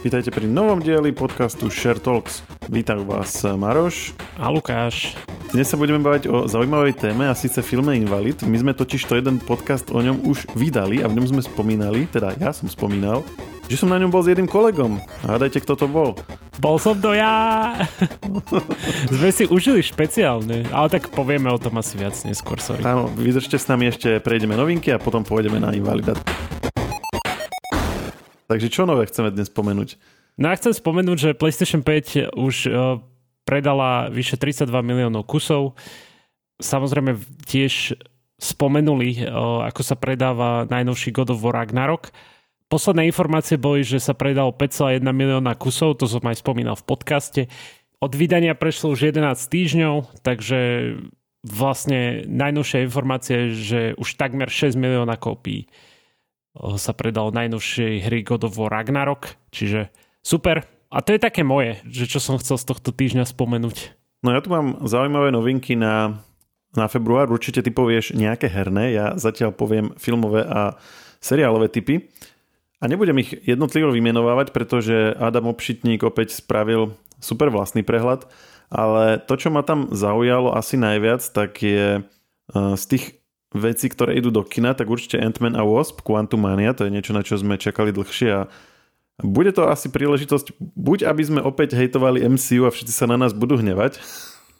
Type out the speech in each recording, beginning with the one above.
Vítajte pri novom dieli podcastu Share Talks. Vítajú vás Maroš a Lukáš. Dnes sa budeme baviť o zaujímavej téme a síce filme Invalid. My sme totiž to jeden podcast o ňom už vydali a v ňom sme spomínali, teda ja som spomínal, že som na ňom bol s jedným kolegom. Hádajte, kto to bol. Bol som to ja! sme si užili špeciálne, ale tak povieme o tom asi viac neskôr. Sorry. Áno, vydržte s nami ešte, prejdeme novinky a potom pôjdeme na Invalida. Takže čo nové chceme dnes spomenúť? No ja chcem spomenúť, že PlayStation 5 už uh, predala vyše 32 miliónov kusov. Samozrejme tiež spomenuli, uh, ako sa predáva najnovší God of War Ragnarok. Posledné informácie boli, že sa predalo 5,1 milióna kusov, to som aj spomínal v podcaste. Od vydania prešlo už 11 týždňov, takže vlastne najnovšia informácia je, že už takmer 6 milióna kópií sa predal najnovšej hry God of War Ragnarok, čiže super. A to je také moje, že čo som chcel z tohto týždňa spomenúť. No ja tu mám zaujímavé novinky na, na február, určite ty povieš nejaké herné, ja zatiaľ poviem filmové a seriálové typy. A nebudem ich jednotlivo vymenovávať, pretože Adam Obšitník opäť spravil super vlastný prehľad, ale to, čo ma tam zaujalo asi najviac, tak je z tých veci, ktoré idú do kina, tak určite Ant-Man a Wasp, Quantum Mania, to je niečo, na čo sme čakali dlhšie a bude to asi príležitosť, buď aby sme opäť hejtovali MCU a všetci sa na nás budú hnevať,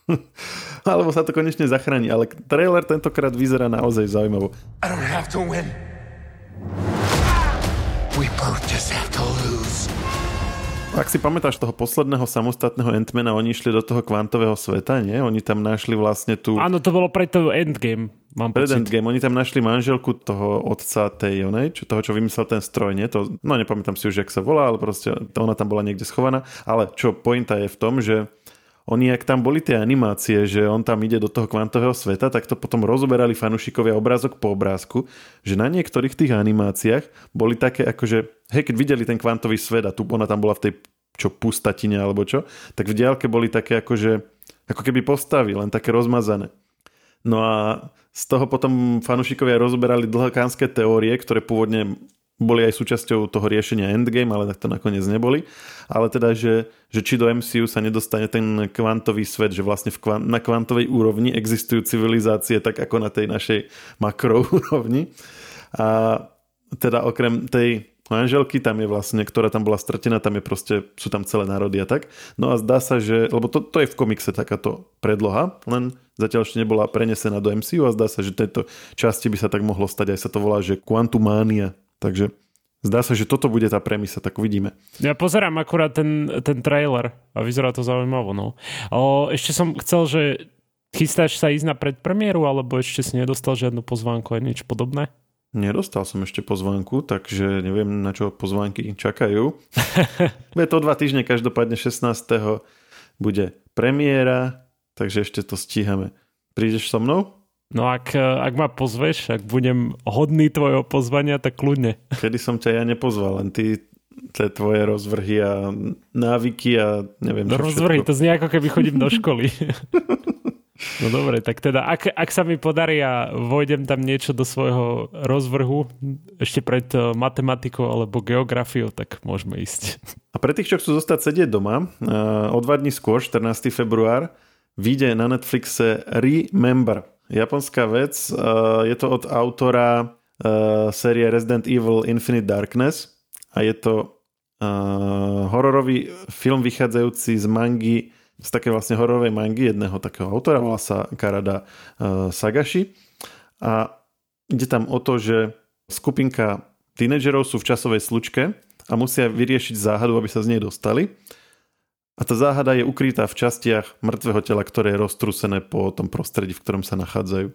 alebo sa to konečne zachráni, ale trailer tentokrát vyzerá naozaj zaujímavo. I don't have to win. We both just have to lose. Ak si pamätáš toho posledného samostatného Endmana, oni išli do toho kvantového sveta, nie? Oni tam našli vlastne tú... Áno, to bolo pre to Endgame, mám pred pocit. Endgame. Oni tam našli manželku toho otca tej, onej, čo, toho, čo vymyslel ten stroj, nie? To, no nepamätám si už, jak sa volá, ale proste ona tam bola niekde schovaná. Ale čo pointa je v tom, že oni, ak tam boli tie animácie, že on tam ide do toho kvantového sveta, tak to potom rozoberali fanúšikovia obrázok po obrázku, že na niektorých tých animáciách boli také akože hej, keď videli ten kvantový svet a tu ona tam bola v tej čo pustatine alebo čo, tak v diálke boli také akože, ako keby postavy, len také rozmazané. No a z toho potom fanúšikovia rozoberali dlhokánske teórie, ktoré pôvodne boli aj súčasťou toho riešenia Endgame, ale tak to nakoniec neboli. Ale teda, že, že či do MCU sa nedostane ten kvantový svet, že vlastne v kvant, na kvantovej úrovni existujú civilizácie tak ako na tej našej makro úrovni. A teda okrem tej manželky, tam je vlastne, ktorá tam bola stratená, tam je proste, sú tam celé národy a tak. No a zdá sa, že, lebo to, to je v komikse takáto predloha, len zatiaľ ešte nebola prenesená do MCU a zdá sa, že tejto časti by sa tak mohlo stať, aj sa to volá, že Quantumania. Takže zdá sa, že toto bude tá premisa, tak uvidíme. Ja pozerám akurát ten, ten trailer a vyzerá to zaujímavo. No. O, ešte som chcel, že chystáš sa ísť na predpremiéru, alebo ešte si nedostal žiadnu pozvánku a niečo podobné? Nedostal som ešte pozvánku, takže neviem, na čo pozvánky čakajú. Bude to dva týždne, každopádne 16. bude premiéra, takže ešte to stíhame. Prídeš so mnou? No ak, ak ma pozveš, ak budem hodný tvojho pozvania, tak kľudne. Kedy som ťa ja nepozval, len ty tie tvoje rozvrhy a návyky a neviem čo Rozvrhy, všetko. to znie ako keby chodím do školy. No dobre, tak teda ak, ak sa mi podarí a vojdem tam niečo do svojho rozvrhu ešte pred eh, matematikou alebo geografiou, tak môžeme ísť. A pre tých, čo chcú zostať sedieť doma, eh, o dva dní skôr, 14. február, vyjde na Netflixe Remember. Japonská vec, eh, je to od autora série Resident Evil Infinite Darkness a je to hororový film vychádzajúci z mangy z také vlastne hororovej mangy jedného takého autora, volá sa Karada Sagashi a ide tam o to, že skupinka tínedžerov sú v časovej slučke a musia vyriešiť záhadu, aby sa z nej dostali. A tá záhada je ukrytá v častiach mŕtvého tela, ktoré je roztrusené po tom prostredí, v ktorom sa nachádzajú.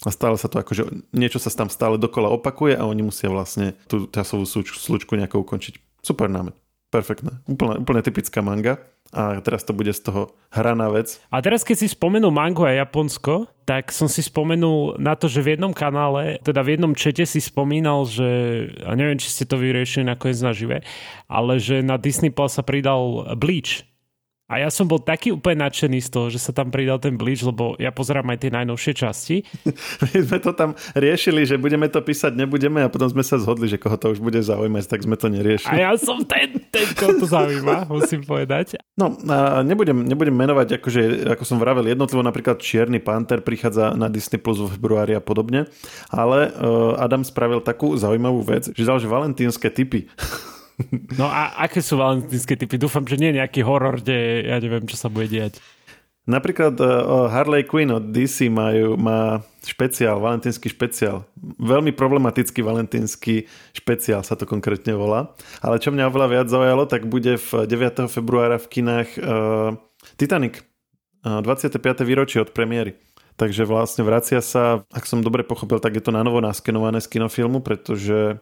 A stále sa to akože, niečo sa tam stále dokola opakuje a oni musia vlastne tú časovú slučku nejako ukončiť. Super námet. Perfektné. Úplne, úplne typická manga. A teraz to bude z toho hraná vec. A teraz keď si spomenul mango a Japonsko, tak som si spomenul na to, že v jednom kanále, teda v jednom čete si spomínal, že, a neviem, či ste to vyriešili nakoniec na živé, ale že na Disney Plus sa pridal Bleach. A ja som bol taký úplne nadšený z toho, že sa tam pridal ten Bleach, lebo ja pozerám aj tie najnovšie časti. My sme to tam riešili, že budeme to písať, nebudeme a potom sme sa zhodli, že koho to už bude zaujímať, tak sme to neriešili. A ja som ten, ten koho to zaujíma, musím povedať. No, a nebudem, nebudem menovať, akože, ako som vravel, jednotlivo napríklad Čierny Panther prichádza na Disney Plus v februári a podobne, ale uh, Adam spravil takú zaujímavú vec, že dal, že valentínske typy. No a aké sú valentínske typy? Dúfam, že nie je nejaký horor, kde ja neviem, čo sa bude diať. Napríklad uh, Harley Quinn od DC majú, má špeciál, valentínsky špeciál. Veľmi problematický valentínsky špeciál sa to konkrétne volá. Ale čo mňa oveľa viac zaujalo, tak bude v 9. februára v kinách uh, Titanic. Uh, 25. výročie od premiéry. Takže vlastne vracia sa, ak som dobre pochopil, tak je to na novo naskenované z kinofilmu, pretože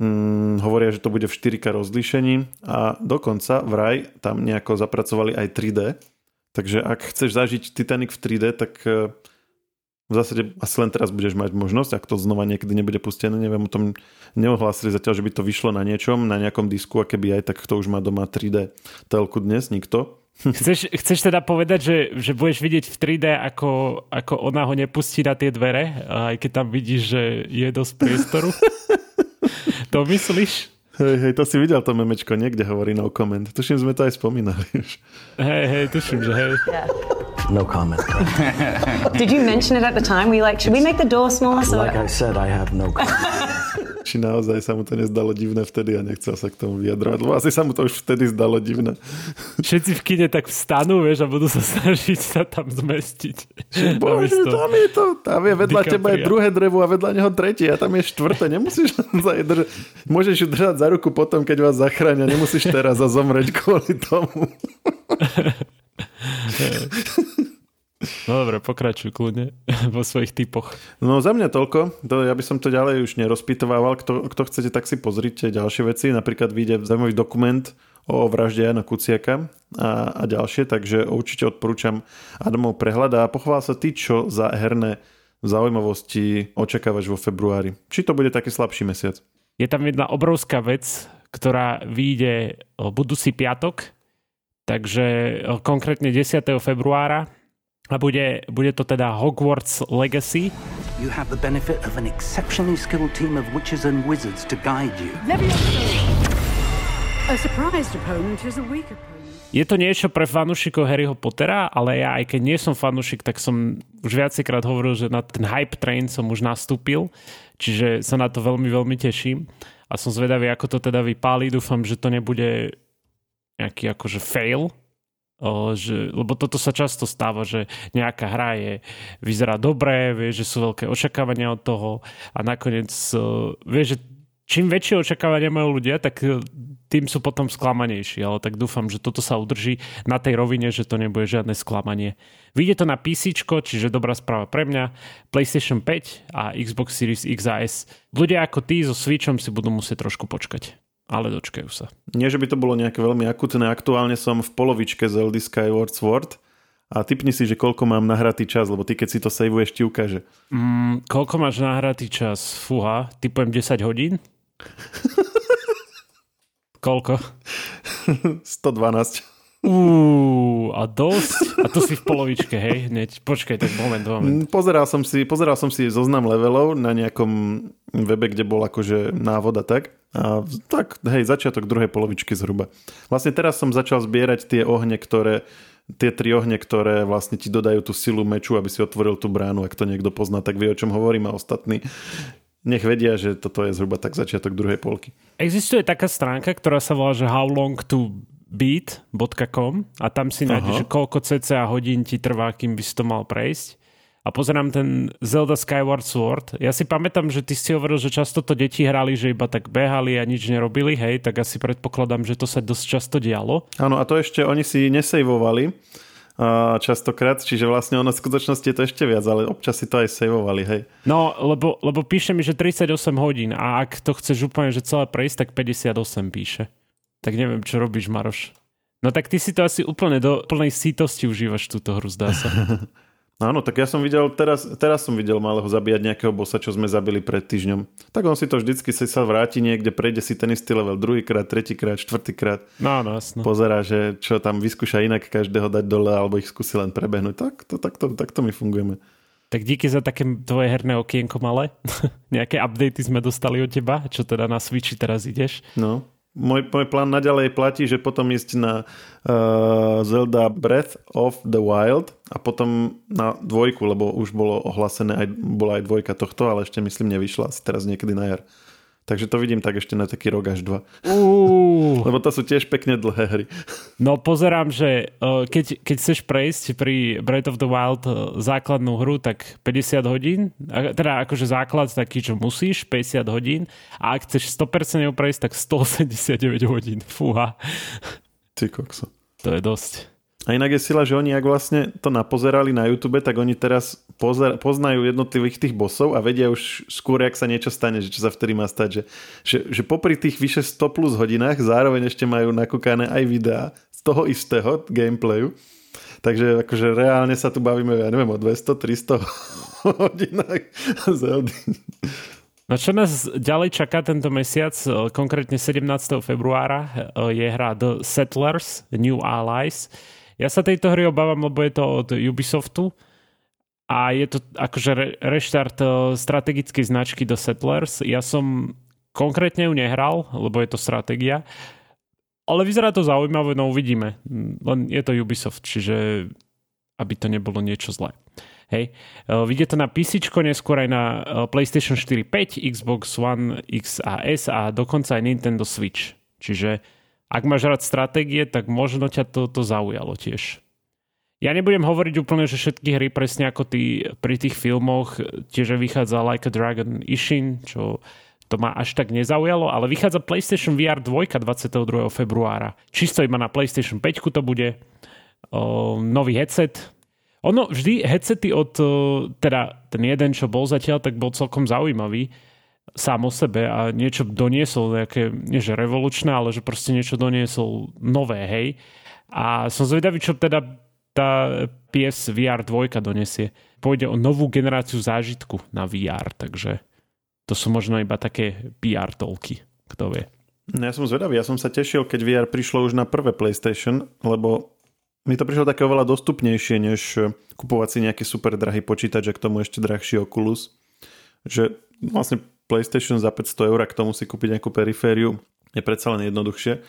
Hmm, hovoria, že to bude v 4K rozlíšení a dokonca vraj tam nejako zapracovali aj 3D. Takže ak chceš zažiť Titanic v 3D, tak e, v zásade asi len teraz budeš mať možnosť, ak to znova niekedy nebude pustené, neviem, o tom neohlásili zatiaľ, že by to vyšlo na niečom, na nejakom disku a keby aj, tak to už má doma 3D telku dnes, nikto. Chceš, chceš teda povedať, že, že budeš vidieť v 3D, ako, ako ona ho nepustí na tie dvere, aj keď tam vidíš, že je dosť priestoru? To myslíš? Hej, hej, to si videl to memečko, niekde hovorí no comment. Tuším, sme to aj spomínali. Hej, hej, tuším, že hej. Yeah. No comment. Did you mention it at the time? We like, should we make the door smaller? So like I said, I have no comment. či naozaj sa mu to nezdalo divné vtedy a nechcel sa k tomu vyjadrovať, lebo asi sa mu to už vtedy zdalo divné. Všetci v kine tak vstanú, vieš, a budú sa snažiť sa tam zmestiť. Bože, tam je to, tam je vedľa DiCaprio. teba je druhé drevo a vedľa neho tretie a tam je štvrté, nemusíš za držať. Môžeš ju držať za ruku potom, keď vás zachránia, nemusíš teraz a zomreť kvôli tomu. No dobre, pokračuj kľudne vo svojich typoch. No za mňa toľko. To, ja by som to ďalej už nerozpitovával. Kto, kto chcete, tak si pozrite ďalšie veci. Napríklad vyjde zaujímavý dokument o vražde Jana Kuciaka a, a ďalšie, takže určite odporúčam Adamov prehľad a pochvál sa ty, čo za herné zaujímavosti očakávaš vo februári. Či to bude taký slabší mesiac? Je tam jedna obrovská vec, ktorá vyjde budúci piatok, takže konkrétne 10. februára a bude, bude to teda Hogwarts Legacy. You have the benefit of an exceptionally skilled team of witches and wizards to guide you. A surprised opponent is a weak opponent. Je to niečo pre fanúšikov Harryho Pottera, ale ja aj keď nie som fanúšik, tak som už viacejkrát hovoril, že na ten hype train som už nastúpil, čiže sa na to veľmi, veľmi teším a som zvedavý, ako to teda vypáli. Dúfam, že to nebude nejaký akože fail, že, lebo toto sa často stáva, že nejaká hra je, vyzerá dobre, vie, že sú veľké očakávania od toho a nakoniec vie, že čím väčšie očakávania majú ľudia, tak e, tým sú potom sklamanejší. Ale tak dúfam, že toto sa udrží na tej rovine, že to nebude žiadne sklamanie. Vyjde to na PC, čiže dobrá správa pre mňa, PlayStation 5 a Xbox Series X a S. Ľudia ako tí so Switchom si budú musieť trošku počkať ale dočkajú sa. Nie, že by to bolo nejaké veľmi akutné. Aktuálne som v polovičke Zelda Skyward Sword a typni si, že koľko mám nahratý čas, lebo ty keď si to saveuješ, ti ukáže. Mm, koľko máš nahratý čas? Fúha, typujem 10 hodín? koľko? 112. Uuu, a dosť? A to si v polovičke, hej? Hneď. Počkaj, tak moment, moment. Mm, pozeral som si, pozeral som si zoznam levelov na nejakom webe, kde bol akože návod a tak. A tak, hej, začiatok druhej polovičky zhruba. Vlastne teraz som začal zbierať tie ohne, ktoré tie tri ohne, ktoré vlastne ti dodajú tú silu meču, aby si otvoril tú bránu. Ak to niekto pozná, tak vie, o čom hovorím a ostatní nech vedia, že toto je zhruba tak začiatok druhej polky. Existuje taká stránka, ktorá sa volá, že How long to beat.com a tam si nájdeš, že koľko cca hodín ti trvá, kým by si to mal prejsť. A pozerám ten Zelda Skyward Sword. Ja si pamätám, že ty si hovoril, že často to deti hrali, že iba tak behali a nič nerobili, hej, tak asi predpokladám, že to sa dosť často dialo. Áno, a to ešte oni si nesejvovali častokrát, čiže vlastne ono v skutočnosti je to ešte viac, ale občas si to aj sejvovali, hej. No, lebo, lebo píše mi, že 38 hodín a ak to chceš úplne, že celé prejsť, tak 58 píše. Tak neviem, čo robíš, Maroš. No tak ty si to asi úplne do plnej sítosti užívaš túto hru, zdá sa. Áno, tak ja som videl, teraz, teraz som videl malého zabíjať nejakého bossa, čo sme zabili pred týždňom. Tak on si to vždycky si sa vráti niekde, prejde si ten istý level druhýkrát, tretíkrát, štvrtýkrát. No, no, jasno. Pozerá, že čo tam vyskúša inak každého dať dole, alebo ich skúsi len prebehnúť. Tak to, tak to, tak to my fungujeme. Tak díky za také tvoje herné okienko malé. Nejaké updaty sme dostali od teba, čo teda na Switchi teraz ideš. No, môj, môj plán naďalej platí, že potom ísť na uh, Zelda Breath of the Wild a potom na dvojku, lebo už bolo ohlasené, aj, bola aj dvojka tohto, ale ešte myslím nevyšla, teraz niekedy na jar. Takže to vidím tak ešte na taký rok až dva. Uh. Lebo to sú tiež pekne dlhé hry. No pozerám, že uh, keď, keď chceš prejsť pri Breath of the Wild uh, základnú hru, tak 50 hodín. Teda akože základ taký, čo musíš, 50 hodín. A ak chceš 100% prejsť, tak 189 hodín. Fúha. Ty kokso. To je dosť. A inak je sila, že oni ak vlastne to napozerali na YouTube, tak oni teraz pozer- poznajú jednotlivých tých bosov a vedia už skôr, ak sa niečo stane, že čo sa vtedy má stať. Že, že, že popri tých vyše 100 plus hodinách zároveň ešte majú nakúkané aj videá z toho istého gameplayu. Takže akože reálne sa tu bavíme, ja neviem, o 200-300 hodinách Zeldy. No čo nás ďalej čaká tento mesiac, konkrétne 17. februára, je hra The Settlers New Allies. Ja sa tejto hry obávam, lebo je to od Ubisoftu a je to akože re- reštart e, strategickej značky do Settlers. Ja som konkrétne ju nehral, lebo je to stratégia. Ale vyzerá to zaujímavé, no uvidíme. Len je to Ubisoft, čiže aby to nebolo niečo zlé. Hej. Vidie to na PC, neskôr aj na uh, PlayStation 4, 5, Xbox One X a S a dokonca aj Nintendo Switch. Čiže ak máš rád stratégie, tak možno ťa toto zaujalo tiež. Ja nebudem hovoriť úplne, že všetky hry presne ako ty pri tých filmoch, tiež vychádza Like a Dragon Ishin, čo to ma až tak nezaujalo, ale vychádza PlayStation VR 2 22. februára. Čisto iba na PlayStation 5 to bude. O, nový headset. Ono vždy headsety od, teda ten jeden, čo bol zatiaľ, tak bol celkom zaujímavý sám o sebe a niečo doniesol, nejaké, nie že revolučné, ale že proste niečo doniesol nové, hej. A som zvedavý, čo teda tá PS VR 2 donesie. Pôjde o novú generáciu zážitku na VR, takže to sú možno iba také PR tolky, kto vie. No ja som zvedavý, ja som sa tešil, keď VR prišlo už na prvé PlayStation, lebo mi to prišlo také oveľa dostupnejšie, než kupovať si nejaký super drahý počítač a k tomu ešte drahší Oculus. Že vlastne PlayStation za 500 eur, k tomu si kúpiť nejakú perifériu, je predsa len jednoduchšie.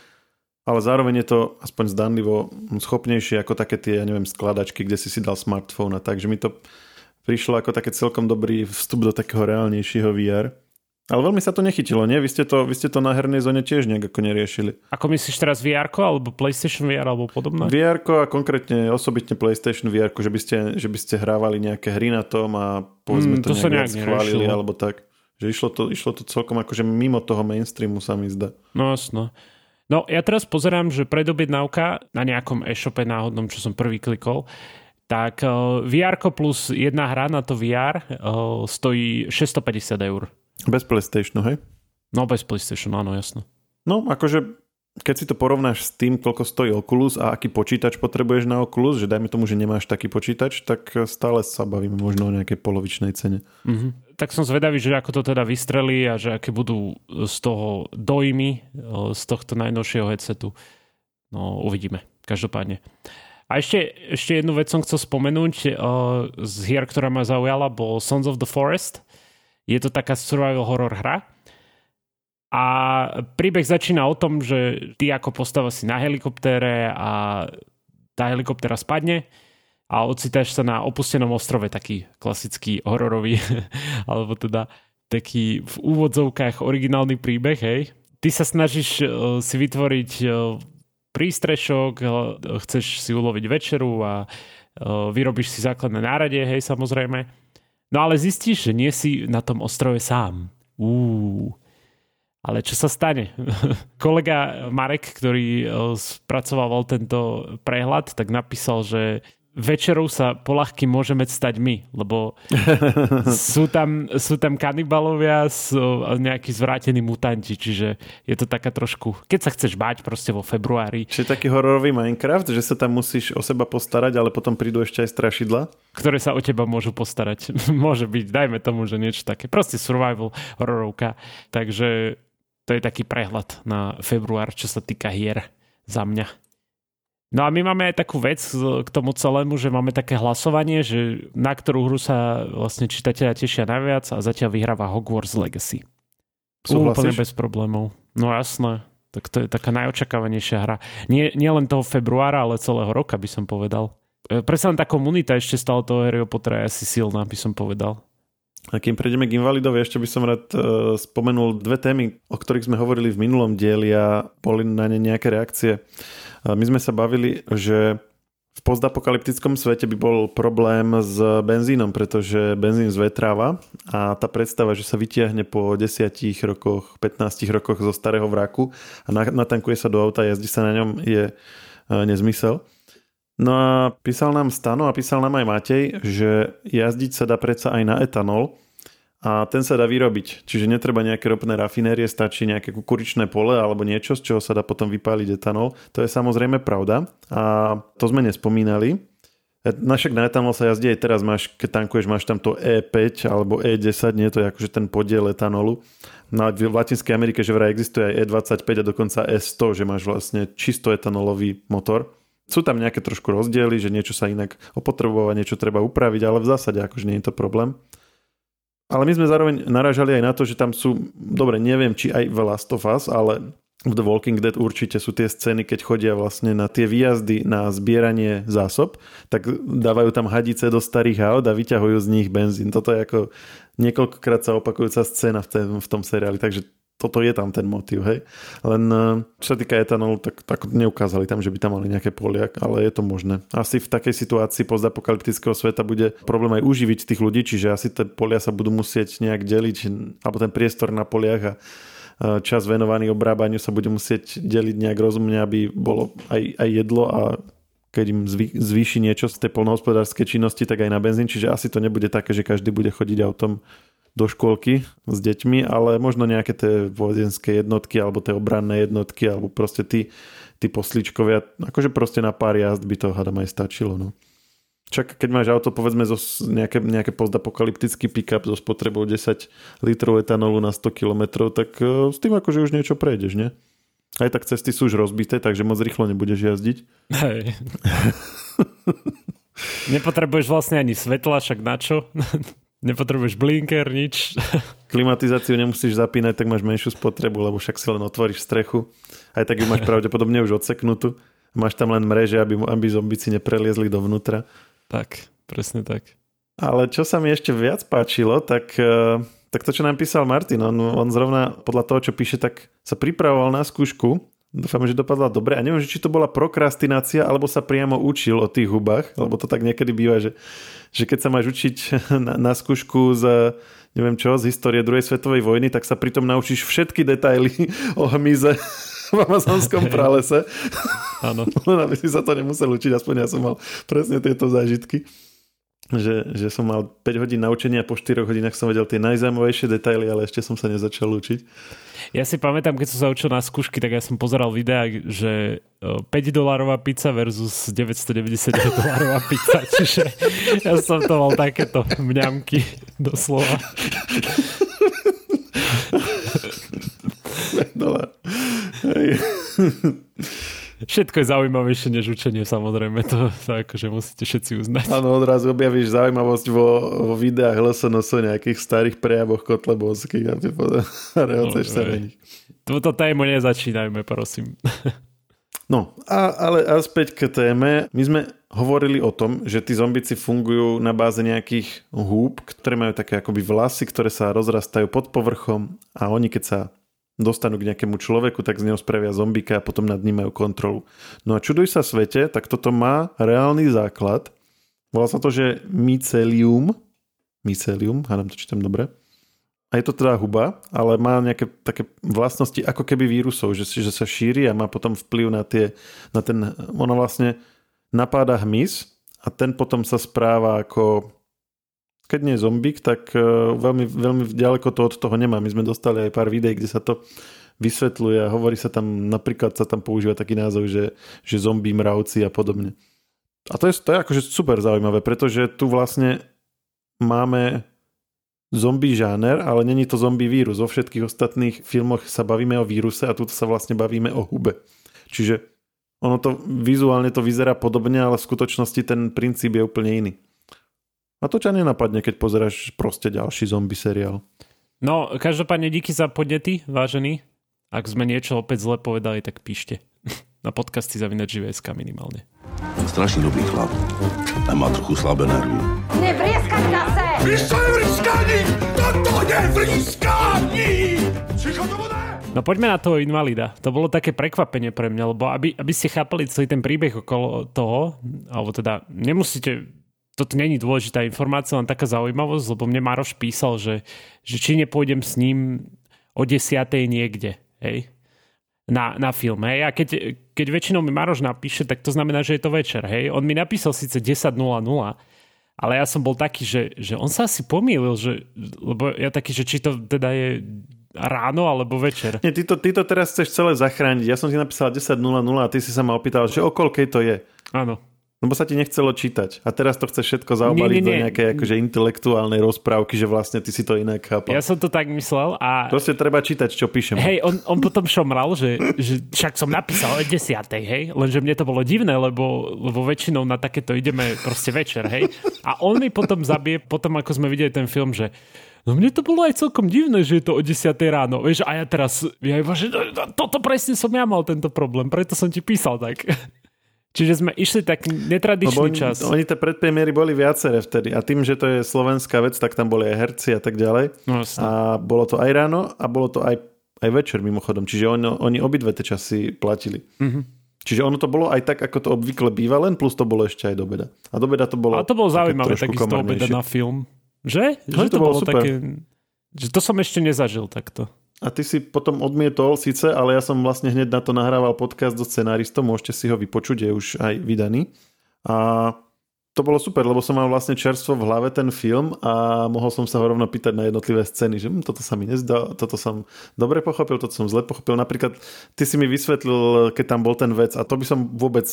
Ale zároveň je to aspoň zdanlivo schopnejšie ako také tie, ja neviem, skladačky, kde si si dal smartfón a tak, že mi to prišlo ako také celkom dobrý vstup do takého reálnejšieho VR. Ale veľmi sa to nechytilo, nie? Vy ste to, vy ste to na hernej zóne tiež nejak ako neriešili. Ako myslíš teraz VR alebo PlayStation VR alebo podobné? VR a konkrétne osobitne PlayStation VR, že by ste, že by ste hrávali nejaké hry na tom a povedzme mm, to, to nejak, nejak schválili alebo tak. Že išlo to, išlo to celkom akože mimo toho mainstreamu sa mi zdá. No jasno. No ja teraz pozerám, že predobjednávka na nejakom e-shope náhodnom, čo som prvý klikol, tak uh, eh, VR plus jedna hra na to VR uh, stojí 650 eur. Bez PlayStationu, hej? No bez PlayStationu, áno, jasno. No akože keď si to porovnáš s tým, koľko stojí Oculus a aký počítač potrebuješ na Oculus, že dajme tomu, že nemáš taký počítač, tak stále sa bavíme možno o nejakej polovičnej cene. Mm-hmm. Tak som zvedavý, že ako to teda vystrelí a že aké budú z toho dojmy z tohto najnovšieho headsetu. No uvidíme, každopádne. A ešte, ešte jednu vec som chcel spomenúť z hier, ktorá ma zaujala, bol Sons of the Forest. Je to taká survival horror hra a príbeh začína o tom, že ty ako postava si na helikoptére a tá helikoptéra spadne a ocitáš sa na opustenom ostrove, taký klasický hororový, alebo teda taký v úvodzovkách originálny príbeh, hej. Ty sa snažíš uh, si vytvoriť uh, prístrešok, uh, chceš si uloviť večeru a vyrobíš si základné nárade, hej, samozrejme. No ale zistíš, že nie si na tom ostrove sám. Uú. Ale čo sa stane? Kolega Marek, ktorý e, spracoval tento prehľad, tak napísal, že večerou sa polahky môžeme stať my, lebo sú tam, sú tam kanibalovia, sú nejakí zvrátení mutanti, čiže je to taká trošku, keď sa chceš báť proste vo februári. Čiže taký hororový Minecraft, že sa tam musíš o seba postarať, ale potom prídu ešte aj strašidla? Ktoré sa o teba môžu postarať. Môže byť, dajme tomu, že niečo také. Proste survival hororovka. Takže to je taký prehľad na február, čo sa týka hier za mňa. No a my máme aj takú vec k tomu celému, že máme také hlasovanie, že na ktorú hru sa vlastne čitatelia tešia najviac a zatiaľ vyhráva Hogwarts Legacy. Súhlasíš? Úplne bez problémov. No jasné. Tak to je taká najočakávanejšia hra. Nie, nie len toho februára, ale celého roka by som povedal. E, Presa len tá komunita ešte stále toho Harry Pottera je asi silná, by som povedal. A kým prejdeme k invalidovi, ešte by som rád uh, spomenul dve témy, o ktorých sme hovorili v minulom dieli a boli na ne nejaké reakcie. My sme sa bavili, že v postapokalyptickom svete by bol problém s benzínom, pretože benzín zvetráva a tá predstava, že sa vytiahne po 10 rokoch, 15 rokoch zo starého vraku a natankuje sa do auta a jazdí sa na ňom je e, nezmysel. No a písal nám Stano a písal nám aj Matej, že jazdiť sa dá predsa aj na etanol, a ten sa dá vyrobiť. Čiže netreba nejaké ropné rafinérie, stačí nejaké kukuričné pole alebo niečo, z čoho sa dá potom vypáliť etanol. To je samozrejme pravda a to sme nespomínali. Našak na etanol sa jazdí aj teraz, máš, keď tankuješ, máš tam to E5 alebo E10, nie to je akože ten podiel etanolu. No v Latinskej Amerike, že vraj existuje aj E25 a dokonca E100, že máš vlastne čisto etanolový motor. Sú tam nejaké trošku rozdiely, že niečo sa inak opotrebovať, niečo treba upraviť, ale v zásade akože nie je to problém. Ale my sme zároveň naražali aj na to, že tam sú, dobre, neviem, či aj v Last of Us, ale v The Walking Dead určite sú tie scény, keď chodia vlastne na tie výjazdy na zbieranie zásob, tak dávajú tam hadice do starých aut a vyťahujú z nich benzín. Toto je ako niekoľkokrát sa opakujúca scéna v, ten, v tom seriáli, takže toto je tam ten motiv, hej. Len eh, čo sa týka etanolu, tak, tak neukázali tam, že by tam mali nejaké polia, ale je to možné. Asi v takej situácii postapokalyptického sveta bude problém aj uživiť tých ľudí, čiže asi tie polia sa budú musieť nejak deliť, alebo ten priestor na poliach a eh, čas venovaný obrábaniu sa bude musieť deliť nejak rozumne, aby bolo aj, aj jedlo a keď im zvýši niečo z tej polnohospodárskej činnosti, tak aj na benzín, čiže asi to nebude také, že každý bude chodiť autom do škôlky s deťmi, ale možno nejaké tie vojenské jednotky alebo tie obranné jednotky alebo proste tí, tí posličkovia, akože proste na pár jazd by to hádam aj stačilo. No. Čak keď máš auto povedzme zo nejaké, nejaké postapokalyptický pick-up so spotrebou 10 litrov etanolu na 100 km, tak e, s tým akože už niečo prejdeš, nie? Aj tak cesty sú už rozbité, takže moc rýchlo nebudeš jazdiť. Hej. Nepotrebuješ vlastne ani svetla, však na čo? Nepotrebuješ blinker, nič. Klimatizáciu nemusíš zapínať, tak máš menšiu spotrebu, lebo však si len otvoríš strechu. Aj tak ju máš pravdepodobne už odseknutú. Máš tam len mreže, aby, aby zombici nepreliezli dovnútra. Tak, presne tak. Ale čo sa mi ešte viac páčilo, tak, eh, tak to, čo nám písal Martin, on, on zrovna podľa toho, čo píše, tak sa pripravoval na skúšku Dúfam, že dopadla dobre. A neviem, či to bola prokrastinácia, alebo sa priamo učil o tých hubách, lebo to tak niekedy býva, že, že keď sa máš učiť na, na skúšku z, neviem čo, z histórie druhej svetovej vojny, tak sa pritom naučíš všetky detaily o hmyze v amazonskom pralese. Áno. aby si sa to nemusel učiť, aspoň ja som mal presne tieto zážitky. Že, že som mal 5 hodín naučenia a po 4 hodinách som vedel tie najzaujímavejšie detaily, ale ešte som sa nezačal učiť. Ja si pamätám, keď som sa učil na skúšky, tak ja som pozeral videá, že 5 dolárová pizza versus 999 dolárová pizza. Čiže ja som to mal takéto mňamky doslova. Dolár. Všetko je zaujímavejšie než učenie, samozrejme, to, to akože musíte všetci uznať. Áno, odrazu objavíš zaujímavosť vo, vo videách LSNS nejakých starých prejavoch kotlebovských a ty reholceš no, sa na nich. Túto tému nezačínajme, prosím. No, a, ale a späť k téme. My sme hovorili o tom, že tí zombici fungujú na báze nejakých húb, ktoré majú také akoby vlasy, ktoré sa rozrastajú pod povrchom a oni keď sa dostanú k nejakému človeku, tak z neho spravia zombika a potom nad ním majú kontrolu. No a čuduj sa svete, tak toto má reálny základ. Volá sa to, že mycelium. Mycelium, hádam to čítam dobre. A je to teda huba, ale má nejaké také vlastnosti ako keby vírusov, že, že sa šíri a má potom vplyv na tie, na ten, ono vlastne napáda hmyz a ten potom sa správa ako keď nie zombík, tak e, veľmi, veľmi ďaleko to od toho nemá. My sme dostali aj pár videí, kde sa to vysvetľuje a hovorí sa tam, napríklad sa tam používa taký názov, že, že zombí mravci a podobne. A to je, to je akože super zaujímavé, pretože tu vlastne máme zombie žáner, ale není to zombie vírus. Vo všetkých ostatných filmoch sa bavíme o víruse a tu sa vlastne bavíme o hube. Čiže ono to vizuálne to vyzerá podobne, ale v skutočnosti ten princíp je úplne iný. A to ťa nenapadne, keď pozeráš proste ďalší zombie seriál. No, každopádne díky za podnety, vážení. Ak sme niečo opäť zle povedali, tak píšte. Na podcasty zavinač minimálne. Strašný dobrý chlap. A má trochu slabé nervy. Nevrieskať zase! Ešte je vrýskaní! Toto je bude? No poďme na toho invalida. To bolo také prekvapenie pre mňa, lebo aby, aby ste chápali celý ten príbeh okolo toho, alebo teda nemusíte toto není dôležitá informácia, len taká zaujímavosť, lebo mne Maroš písal, že, že či nepôjdem s ním o desiatej niekde, hej, na, na film, hej, a keď, keď väčšinou mi Maroš napíše, tak to znamená, že je to večer, hej, on mi napísal síce 10.00, ale ja som bol taký, že, že on sa asi pomýlil, že, lebo ja taký, že či to teda je ráno alebo večer. Nie, ty to, ty to teraz chceš celé zachrániť. Ja som si napísal 10.00 a ty si sa ma opýtal, že o koľkej to je. Áno. Lebo sa ti nechcelo čítať. A teraz to chceš všetko zaobaliť Nie, nie, nie. do nejakej akože intelektuálnej rozprávky, že vlastne ty si to inak chápal. Ja som to tak myslel a... Proste treba čítať, čo píšem. Hej, on, on potom šomral, že, že však som napísal o 10. hej, lenže mne to bolo divné, lebo, lebo väčšinou na takéto ideme proste večer, hej. A on mi potom zabije, potom ako sme videli ten film, že No mne to bolo aj celkom divné, že je to o 10 ráno. Vieš, a ja teraz, ja iba, že toto presne som ja mal tento problém, preto som ti písal tak. Čiže sme išli tak netradičný oni, čas. oni tie predpremiery boli viaceré vtedy a tým, že to je slovenská vec, tak tam boli aj herci a tak ďalej. No, a bolo to aj ráno a bolo to aj, aj večer mimochodom. Čiže oni, oni obidve tie časy platili. Mm-hmm. Čiže ono to bolo aj tak, ako to obvykle býva, len plus to bolo ešte aj do beda. A do beda to bolo A to bolo zaujímavé, takisto obeda na film. Že? No, že to bolo super. také... Že to som ešte nezažil takto. A ty si potom odmietol síce, ale ja som vlastne hneď na to nahrával podcast do scenáristov, môžete si ho vypočuť, je už aj vydaný. A to bolo super, lebo som mal vlastne čerstvo v hlave ten film a mohol som sa ho rovno pýtať na jednotlivé scény, že hm, toto sa mi nezdá, toto som dobre pochopil, toto som zle pochopil. Napríklad ty si mi vysvetlil, keď tam bol ten vec a to by som vôbec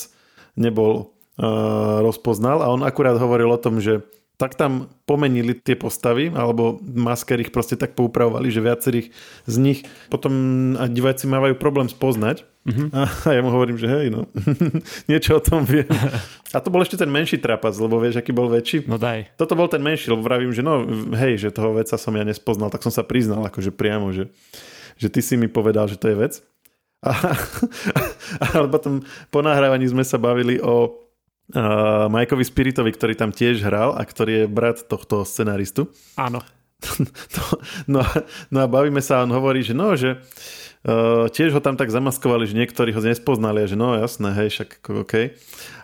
nebol uh, rozpoznal a on akurát hovoril o tom, že tak tam pomenili tie postavy, alebo masker ich proste tak poupravovali, že viacerých z nich potom a diváci mávajú problém spoznať. Uh-huh. A ja mu hovorím, že hej, no, niečo o tom viem. A to bol ešte ten menší trapas, lebo vieš, aký bol väčší. No daj. Toto bol ten menší, lebo vravím, že no, hej, že toho veca som ja nespoznal, tak som sa priznal akože priamo, že, že ty si mi povedal, že to je vec. A, ale potom po nahrávaní sme sa bavili o uh, Majkovi Spiritovi, ktorý tam tiež hral a ktorý je brat tohto scenáristu. Áno. To, no, a- no a bavíme sa a on hovorí, že no, že uh, tiež ho tam tak zamaskovali, že niektorí ho nespoznali a že no jasné, hej, však OK.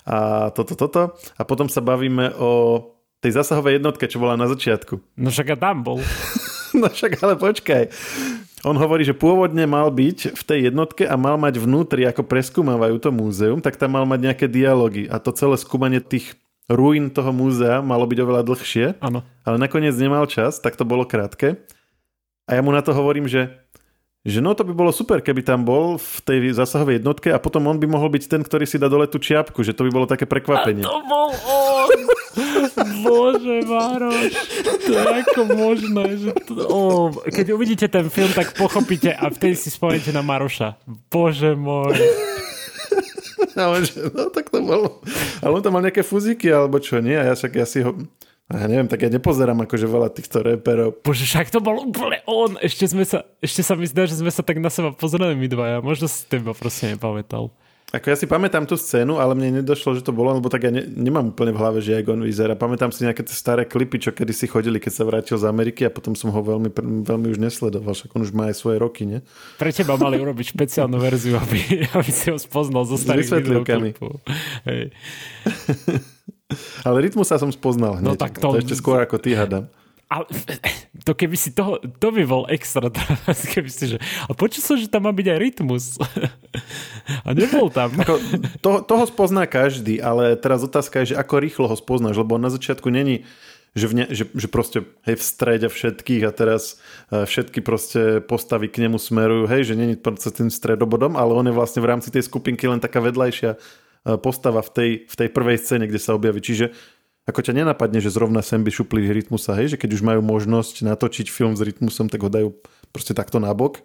A toto, toto. A potom sa bavíme o tej zásahovej jednotke, čo bola na začiatku. No však ja tam bol. No však ale počkaj. On hovorí, že pôvodne mal byť v tej jednotke a mal mať vnútri, ako preskúmavajú to múzeum, tak tam mal mať nejaké dialógy a to celé skúmanie tých ruín toho múzea malo byť oveľa dlhšie, Áno. ale nakoniec nemal čas, tak to bolo krátke. A ja mu na to hovorím, že že no to by bolo super, keby tam bol v tej zásahovej jednotke a potom on by mohol byť ten, ktorý si dá dole tú čiapku, že to by bolo také prekvapenie. To bol on! Bože, Maroš, to je ako možné, že to, oh, keď uvidíte ten film, tak pochopíte a vtedy si spomeniete na Maroša. Bože môj. A on, že, no tak to bolo. Ale on tam mal nejaké fuzíky alebo čo, nie? A ja však ja si ho... A ja neviem, tak ja nepozerám akože veľa týchto reperov. Bože, však to bol úplne on. Ešte, sme sa, ešte sa mi zdá, že sme sa tak na seba pozreli my dvaja. Možno si teba proste nepamätal. Ako ja si pamätám tú scénu, ale mne nedošlo, že to bolo, lebo tak ja ne, nemám úplne v hlave, že jak on vyzerá. Pamätám si nejaké tie staré klipy, čo kedy si chodili, keď sa vrátil z Ameriky a potom som ho veľmi, veľmi už nesledoval, však on už má aj svoje roky, nie? Pre teba mali urobiť špeciálnu verziu, aby, aby si ho spoznal zo starých videoklipov. Hej. Ale rytmus sa som spoznal hneď. No tak to- to ešte skôr ako ty hadám. Ale to keby si toho, to by bol extra teraz, keby si, že a počul som, že tam má byť aj rytmus. A nebol tam. Ako, to, toho spozná každý, ale teraz otázka je, že ako rýchlo ho spoznáš, lebo na začiatku není že, v ne, že, že proste hej, v strede všetkých a teraz uh, všetky proste postavy k nemu smerujú, hej, že není proste tým stredobodom, ale on je vlastne v rámci tej skupinky len taká vedľajšia postava v tej, v tej prvej scéne, kde sa objaví. Čiže ako ťa nenapadne, že zrovna sem by šupli rytmusa, hej, že keď už majú možnosť natočiť film s rytmusom, tak ho dajú proste takto nabok.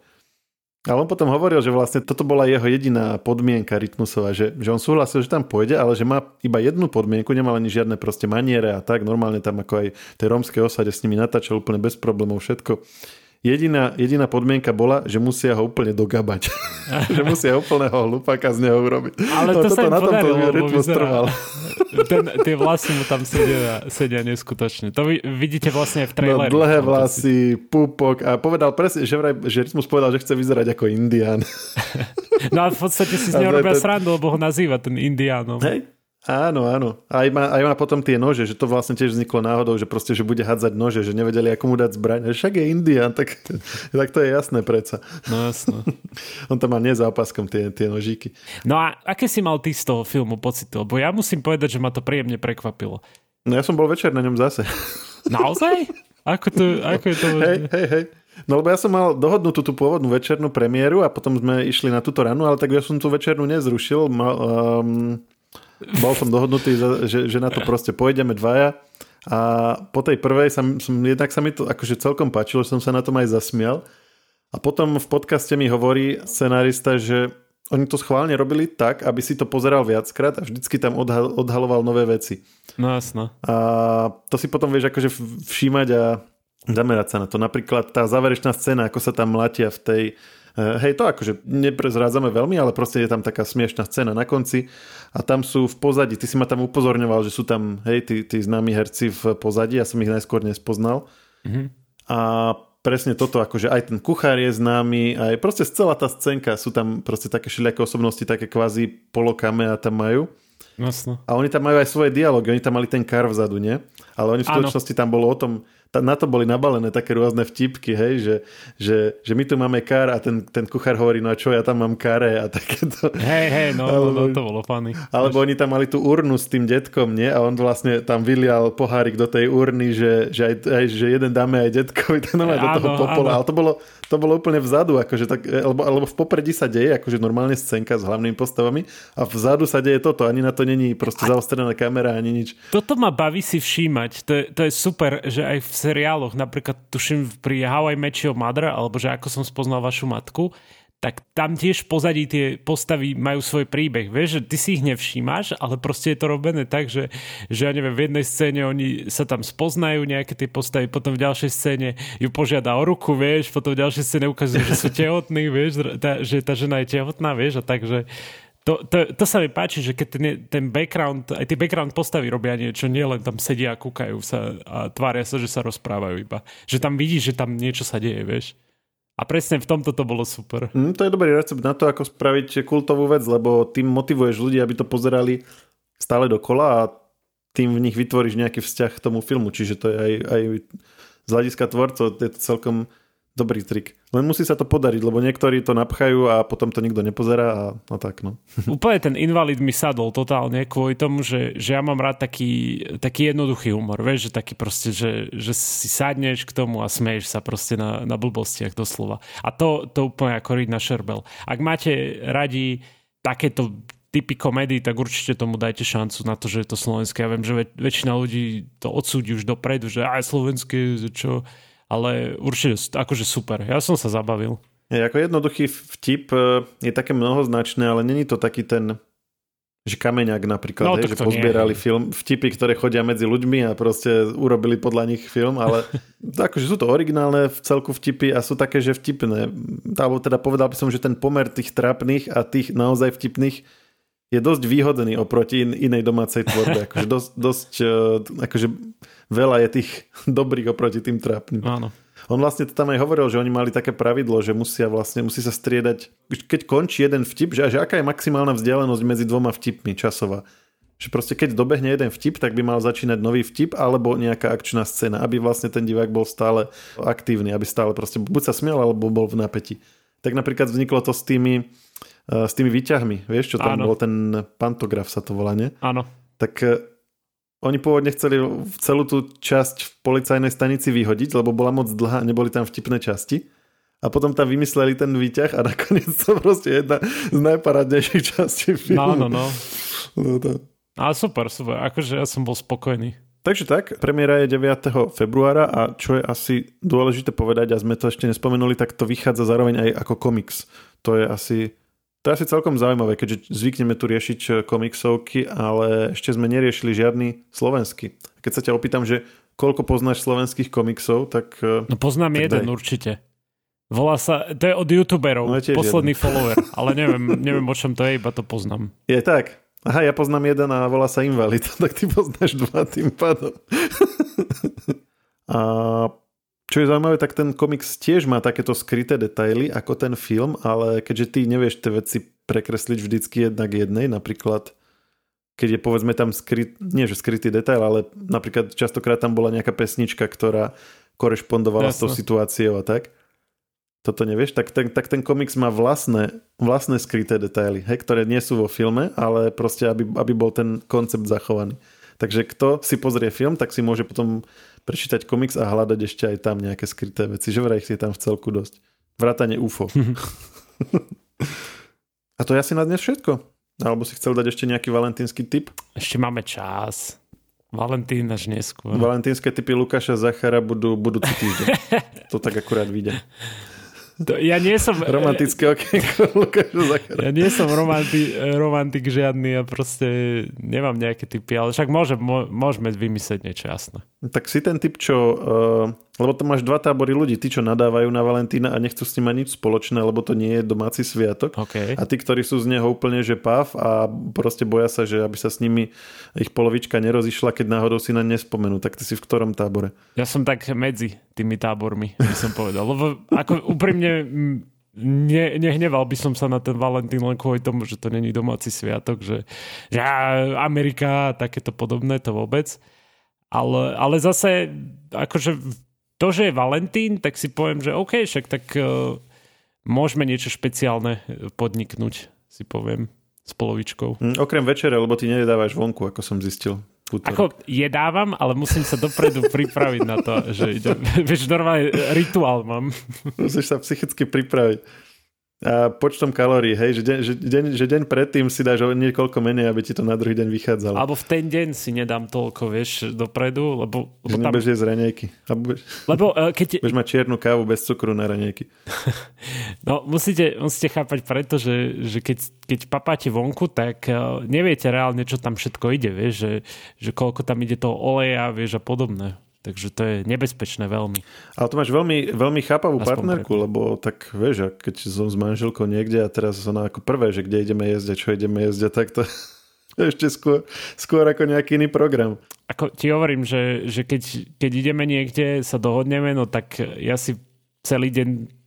Ale on potom hovoril, že vlastne toto bola jeho jediná podmienka rytmusová, že, že on súhlasil, že tam pôjde, ale že má iba jednu podmienku, nemal ani žiadne proste maniere a tak, normálne tam ako aj tej rómskej osade s nimi natáčal úplne bez problémov všetko. Jediná, jediná podmienka bola, že musia ho úplne dogabať. že musia úplného hlupáka z neho urobiť. Ale no, to sa im na to podarilo, lebo rytmus trval. Ten, tie vlasy mu tam sedia, sedia neskutočne. To vy, vidíte vlastne aj v No, traileri. dlhé to si- vlasy, púpok a povedal presne, že, vraj, že Rytmus povedal, že chce vyzerať ako Indian. No a v podstate si z neho to robia ten- srandu, lebo ho nazýva ten Indiánom. Hej? Áno, áno. Aj má, aj má potom tie nože, že to vlastne tiež vzniklo náhodou, že proste, že bude hádzať nože, že nevedeli, ako mu dať zbraň. Však je Indian, tak, tak to je jasné predsa. No jasno. On tam má opaskom tie, tie nožíky. No a aké si mal ty z toho filmu pocit? Lebo ja musím povedať, že ma to príjemne prekvapilo. No ja som bol večer na ňom zase. Naozaj? Ako, to, ako je to možné? Hej, hej, hej. No lebo ja som mal dohodnutú tú pôvodnú večernú premiéru a potom sme išli na túto ranu, ale tak ja som tú večernú nezrušil. Mal, um, bol som dohodnutý, že, že na to proste pôjdeme dvaja. A po tej prvej som, som, jednak sa mi to akože celkom páčilo, že som sa na tom aj zasmial. A potom v podcaste mi hovorí scenárista, že oni to schválne robili tak, aby si to pozeral viackrát a vždycky tam odhal, odhaloval nové veci. No jasno. A to si potom vieš akože všímať a zamerať sa na to. Napríklad tá záverečná scéna, ako sa tam mlatia v tej... eh, Hej, to akože neprezrádzame veľmi, ale proste je tam taká smiešná scéna na konci a tam sú v pozadí, ty si ma tam upozorňoval, že sú tam, hej, tí, tí známi herci v pozadí, ja som ich najskôr nespoznal. A presne toto, akože aj ten kuchár je známy, aj proste celá tá scénka, sú tam proste také všelijaké osobnosti, také kvázi polokame a tam majú. Jasno. A oni tam majú aj svoje dialógy, oni tam mali ten kar vzadu, nie? Ale oni v skutočnosti tam bolo o tom, na to boli nabalené také rôzne vtipky, hej, že, že, že my tu máme kar a ten, ten kuchár hovorí, no a čo, ja tam mám kare a takéto. Hej, hej, no, no, no, to bolo funny. Alebo oni tam mali tú urnu s tým detkom, nie? A on vlastne tam vylial pohárik do tej urny, že, že, aj, aj, že jeden dáme aj detkovi, to normálne do toho popola. áno. Ale to bolo, to bolo úplne vzadu, akože tak, lebo, lebo v popredí sa deje, akože normálne scénka s hlavnými postavami a vzadu sa deje toto, ani na to není proste zaostrená kamera, ani nič. Toto ma baví si všímať. To je, to je super, že aj v seriáloch, napríklad tuším pri How I Met Your Mother, alebo že ako som spoznal vašu matku, tak tam tiež v pozadí tie postavy majú svoj príbeh. Vieš, že ty si ich nevšímaš, ale proste je to robené tak, že, že ja neviem, v jednej scéne oni sa tam spoznajú nejaké tie postavy, potom v ďalšej scéne ju požiada o ruku, vieš, potom v ďalšej scéne ukazujú, že sú tehotní, vieš, tá, že tá žena je tehotná, vieš, a takže to, to, to sa mi páči, že keď ten, ten background, aj tie background postavy robia niečo, nie len tam sedia a kúkajú sa a tvária sa, že sa rozprávajú iba. Že tam vidíš, že tam niečo sa deje, vieš. A presne v tomto to bolo super. Hm, to je dobrý recept na to, ako spraviť kultovú vec, lebo tým motivuješ ľudí, aby to pozerali stále dokola a tým v nich vytvoríš nejaký vzťah k tomu filmu. Čiže to je aj, aj z hľadiska tvorcov je to celkom dobrý trik. Len musí sa to podariť, lebo niektorí to napchajú a potom to nikto nepozerá a, a tak no. Úplne ten invalid mi sadol totálne kvôli tomu, že, že ja mám rád taký, taký jednoduchý humor, vieš, že taký proste, že, že si sadneš k tomu a smeješ sa proste na, na blbostiach doslova. A to, to úplne ako riť na šerbel. Ak máte radi takéto typy komédií, tak určite tomu dajte šancu na to, že je to slovenské. Ja viem, že väč- väčšina ľudí to odsúdi už dopredu, že aj slovenské, čo, ale určite akože super. Ja som sa zabavil. Je ako jednoduchý vtip e, je také mnohoznačné, ale není to taký ten že kameňák napríklad, No, hej, že nie, pozbierali film, vtipy, ktoré chodia medzi ľuďmi a proste urobili podľa nich film, ale akože sú to originálne v celku vtipy a sú také, že vtipné. Alebo teda povedal by som, že ten pomer tých trápnych a tých naozaj vtipných je dosť výhodný oproti in, inej domácej tvorbe. Akože dosť, dosť e, akože veľa je tých dobrých oproti tým trápnym. Áno. On vlastne to tam aj hovoril, že oni mali také pravidlo, že musia vlastne, musí sa striedať, keď končí jeden vtip, že, že aká je maximálna vzdialenosť medzi dvoma vtipmi časová. Že proste keď dobehne jeden vtip, tak by mal začínať nový vtip alebo nejaká akčná scéna, aby vlastne ten divák bol stále aktívny, aby stále proste buď sa smial, alebo bol v napätí. Tak napríklad vzniklo to s tými, eh, s tými výťahmi, vieš, čo tam Áno. bol ten pantograf sa to volá, nie? Áno. Tak eh, oni pôvodne chceli celú tú časť v policajnej stanici vyhodiť, lebo bola moc dlhá a neboli tam vtipné časti. A potom tam vymysleli ten výťah a nakoniec to proste jedna z najparádnejších častí filmu. No, no, no. No to. Ale super, super. Akože ja som bol spokojný. Takže tak, premiéra je 9. februára a čo je asi dôležité povedať, a sme to ešte nespomenuli, tak to vychádza zároveň aj ako komiks. To je asi, to je asi celkom zaujímavé, keďže zvykneme tu riešiť eh, komiksovky, ale ešte sme neriešili žiadny slovenský. Keď sa ťa opýtam, že koľko poznáš slovenských komiksov, tak eh, No poznám Tak jeden daj. určite. Volá sa, to je od youtuberov, No, je posledný follower, ale neviem, neviem o čom to je, iba to poznám. je tak. Aha, ja poznám jeden a volá sa Invalid, tak ty poznáš dva tým pádom. a čo je zaujímavé, tak ten komiks tiež má takéto skryté detaily ako ten film, ale keďže ty nevieš tie veci prekresliť vždycky jednak jednej, napríklad keď je povedzme tam skryt, nie že skrytý detail, ale napríklad častokrát tam bola nejaká pesnička, ktorá korešpondovala s tou situáciou a tak. Toto nevieš, tak ten, tak ten komiks má vlastné, vlastné skryté detaily, hej, ktoré nie sú vo filme, ale proste, aby, aby bol ten koncept zachovaný. Takže kto si pozrie film, tak si môže potom prečítať komiks a hľadať ešte aj tam nejaké skryté veci. Že vraj ich je tam v celku dosť. Vrátane UFO. a to je asi na dnes všetko. Alebo si chcel dať ešte nejaký valentínsky tip? Ešte máme čas. Valentín až neskôr. Valentínske typy Lukáša Zachara budú budúci týždeň. to tak akurát vyjde. To, ja nie som... Romantické okienko Lukáša Zachara. Ja nie som romanti, romantik žiadny a proste nemám nejaké typy, ale však môžem, mô, môžeme vymyslieť niečo jasné. Tak si ten typ, čo... Uh, lebo tam máš dva tábory ľudí. Tí, čo nadávajú na Valentína a nechcú s ním nič spoločné, lebo to nie je domáci sviatok. OK. A tí, ktorí sú z neho úplne že pav a proste boja sa, že aby sa s nimi ich polovička nerozišla, keď náhodou si na ne nespomenú. Tak ty si v ktorom tábore? Ja som tak medzi tými tábormi, by som povedal. Lebo ako úprimne mm, ne, nehneval by som sa na ten Valentín len kvôli tomu, že to není domáci sviatok, že, že Amerika a takéto podobné, to vôbec. Ale, ale zase, akože to, že je Valentín, tak si poviem, že OK, však tak uh, môžeme niečo špeciálne podniknúť, si poviem, s polovičkou. Hm, okrem večere, lebo ty nedávaš vonku, ako som zistil. Útorok. Ako jedávam, ale musím sa dopredu pripraviť na to, že idem, vieš, normálne rituál mám. Musíš sa psychicky pripraviť. A počtom kalórií, hej, že deň, že, deň, že deň predtým si dáš niekoľko menej, aby ti to na druhý deň vychádzalo. Alebo v ten deň si nedám toľko, vieš, dopredu, lebo, že lebo, tam, nebudeš jesť raňajky. Lebo eh, keď, budeš mať čiernu kávu bez cukru na raňajky. no, musíte, musíte chápať preto, že, že keď, keď papáte vonku, tak eh, neviete reálne, čo tam všetko ide, vieš, že, že koľko tam ide toho oleja, vieš, a podobné. Takže to je nebezpečné veľmi. Ale to máš veľmi, veľmi chápavú Aspoň partnerku, lebo tak vieš, keď som s manželkou niekde a teraz ona ako prvé, že kde ideme a čo ideme a tak to ešte skôr, skôr ako nejaký iný program. Ako ti hovorím, že, že keď, keď ideme niekde, sa dohodneme, no tak ja si celý deň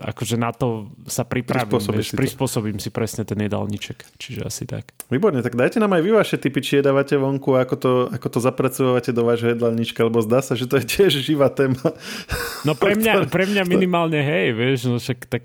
akože na to sa pripravím, Prispôsobíš vieš, si to. prispôsobím si presne ten jedálniček. Čiže asi tak. Výborne, tak dajte nám aj vy vaše typy, či jedávate vonku, ako to, ako to zapracovávate do vášho jedálnička, lebo zdá sa, že to je tiež živá téma. No pre mňa, pre mňa minimálne hej, vieš, no však tak...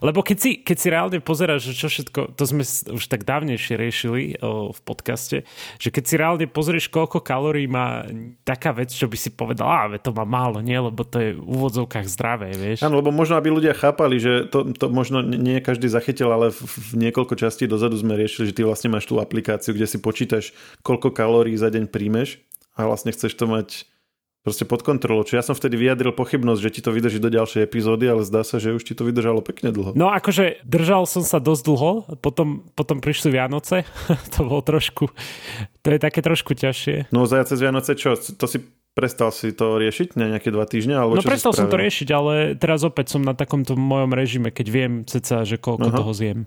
Lebo keď si, keď si reálne pozeráš, že čo všetko, to sme už tak dávnejšie riešili o, v podcaste, že keď si reálne pozrieš, koľko kalórií má taká vec, čo by si povedal, a to má málo, nie, lebo to je v úvodzovkách zdravé, vieš. Áno, lebo možno, aby ľudia chápali, že to, to možno nie každý zachytil, ale v, v niekoľko častí dozadu sme riešili, že ty vlastne máš tú aplikáciu, kde si počítaš, koľko kalórií za deň príjmeš a vlastne chceš to mať proste pod kontrolou. Čiže ja som vtedy vyjadril pochybnosť, že ti to vydrží do ďalšej epizódy, ale zdá sa, že už ti to vydržalo pekne dlho. No akože držal som sa dosť dlho, potom, potom prišli Vianoce, to bolo trošku, to je také trošku ťažšie. No za cez Vianoce čo? To si prestal si to riešiť na nejaké dva týždne? Alebo No čo prestal som to riešiť, ale teraz opäť som na takomto mojom režime, keď viem ceca, že koľko Aha. toho zjem.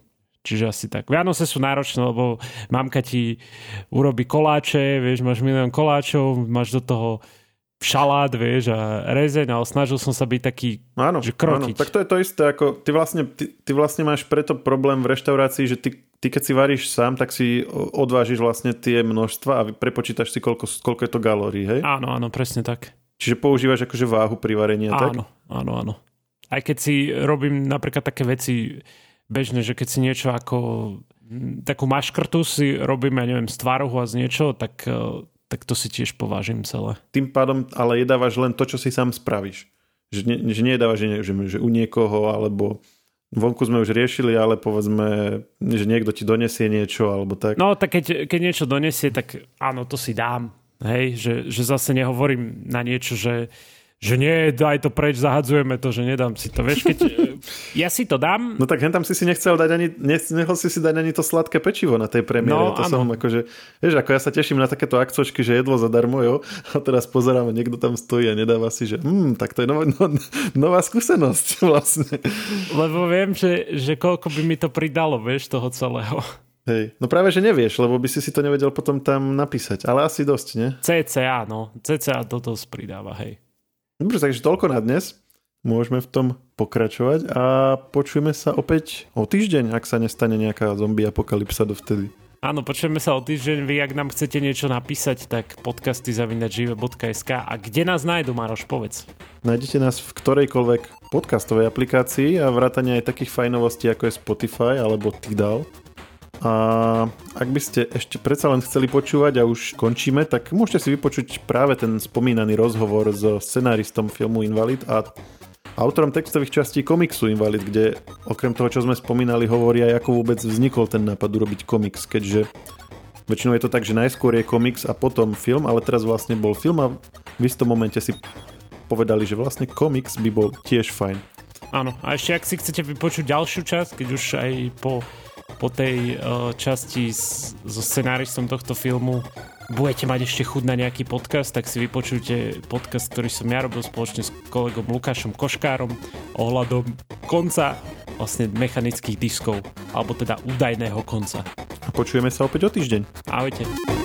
Čiže asi tak. Vianoce sú náročné, lebo mamka ti urobí koláče, vieš, máš milión koláčov, máš do toho šalát, vieš, a rezeň, ale snažil som sa byť taký, Áno, že áno, krotiť. tak to je to isté, ako ty vlastne, ty, ty vlastne máš preto problém v reštaurácii, že ty, ty keď si varíš sám, tak si odvážiš vlastne tie množstva a prepočítaš si, koľko, koľko je to galórií, hej? Áno, áno, presne tak. Čiže používaš akože váhu pri varení a tak? Áno, áno, áno. Aj keď si robím napríklad také veci bežné, že keď si niečo ako takú maškrtu si robím, ja neviem, z tvarohu a z niečo, tak, eh, tak to si tiež povážim celé. Tým pádom ale jedávaš len to, čo si sám spravíš. Že, ne, že nejedávaš, že, že, že u niekoho, alebo vonku sme už riešili, ale povedzme, že niekto ti donesie niečo, alebo tak. No tak keď, keď niečo donesie, tak áno, to si dám. Hej, že, že zase nehovorím na niečo, že, že nie, daj to preč, zahadzujeme to, že nedám si to. Vieš, keď ja si to dám, No tak hen tam si si nechcel dať ani, nech- nechcel si si dať ani to sladké pečivo na tej premiére. No, to áno. som akože, vieš, ako ja sa teším na takéto akcočky, že jedlo zadarmo, jo. A teraz pozerám, niekto tam stojí a nedáva si, že hm, tak to je nová, no, nová skúsenosť vlastne. lebo viem, že, že koľko by mi to pridalo, vieš, toho celého. Hej, no práve, že nevieš, lebo by si si to nevedel potom tam napísať. Ale asi dosť, nie? CCA, no. CCA do toho pridáva, hej. Dobre, takže toľko na dnes. Môžeme v tom pokračovať a počujeme sa opäť o týždeň, ak sa nestane nejaká zombie apokalypsa dovtedy. Áno, počujeme sa o týždeň. Vy, ak nám chcete niečo napísať, tak podcasty zavinačive.sk a kde nás nájdu, Maroš, povedz. Nájdete nás v ktorejkoľvek podcastovej aplikácii a vrátane aj takých fajnovostí ako je Spotify alebo Tidal. A ak by ste ešte predsa len chceli počúvať a už končíme, tak môžete si vypočuť práve ten spomínaný rozhovor so scenáristom filmu Invalid a autorom textových častí komiksu Invalid, kde okrem toho, čo sme spomínali, hovorí aj ako vôbec vznikol ten nápad urobiť komiks, keďže väčšinou je to tak, že najskôr je komiks a potom film, ale teraz vlastne bol film a v istom momente si povedali, že vlastne komiks by bol tiež fajn. Áno, a ešte ak si chcete vypočuť ďalšiu časť, keď už aj po, po tej uh, časti s, so scenáristom tohto filmu budete mať ešte chuť na nejaký podcast, tak si vypočujte podcast, ktorý som ja robil spoločne s kolegom Lukášom Koškárom ohľadom konca vlastne mechanických diskov, alebo teda údajného konca. A počujeme sa opäť o týždeň. Ahojte.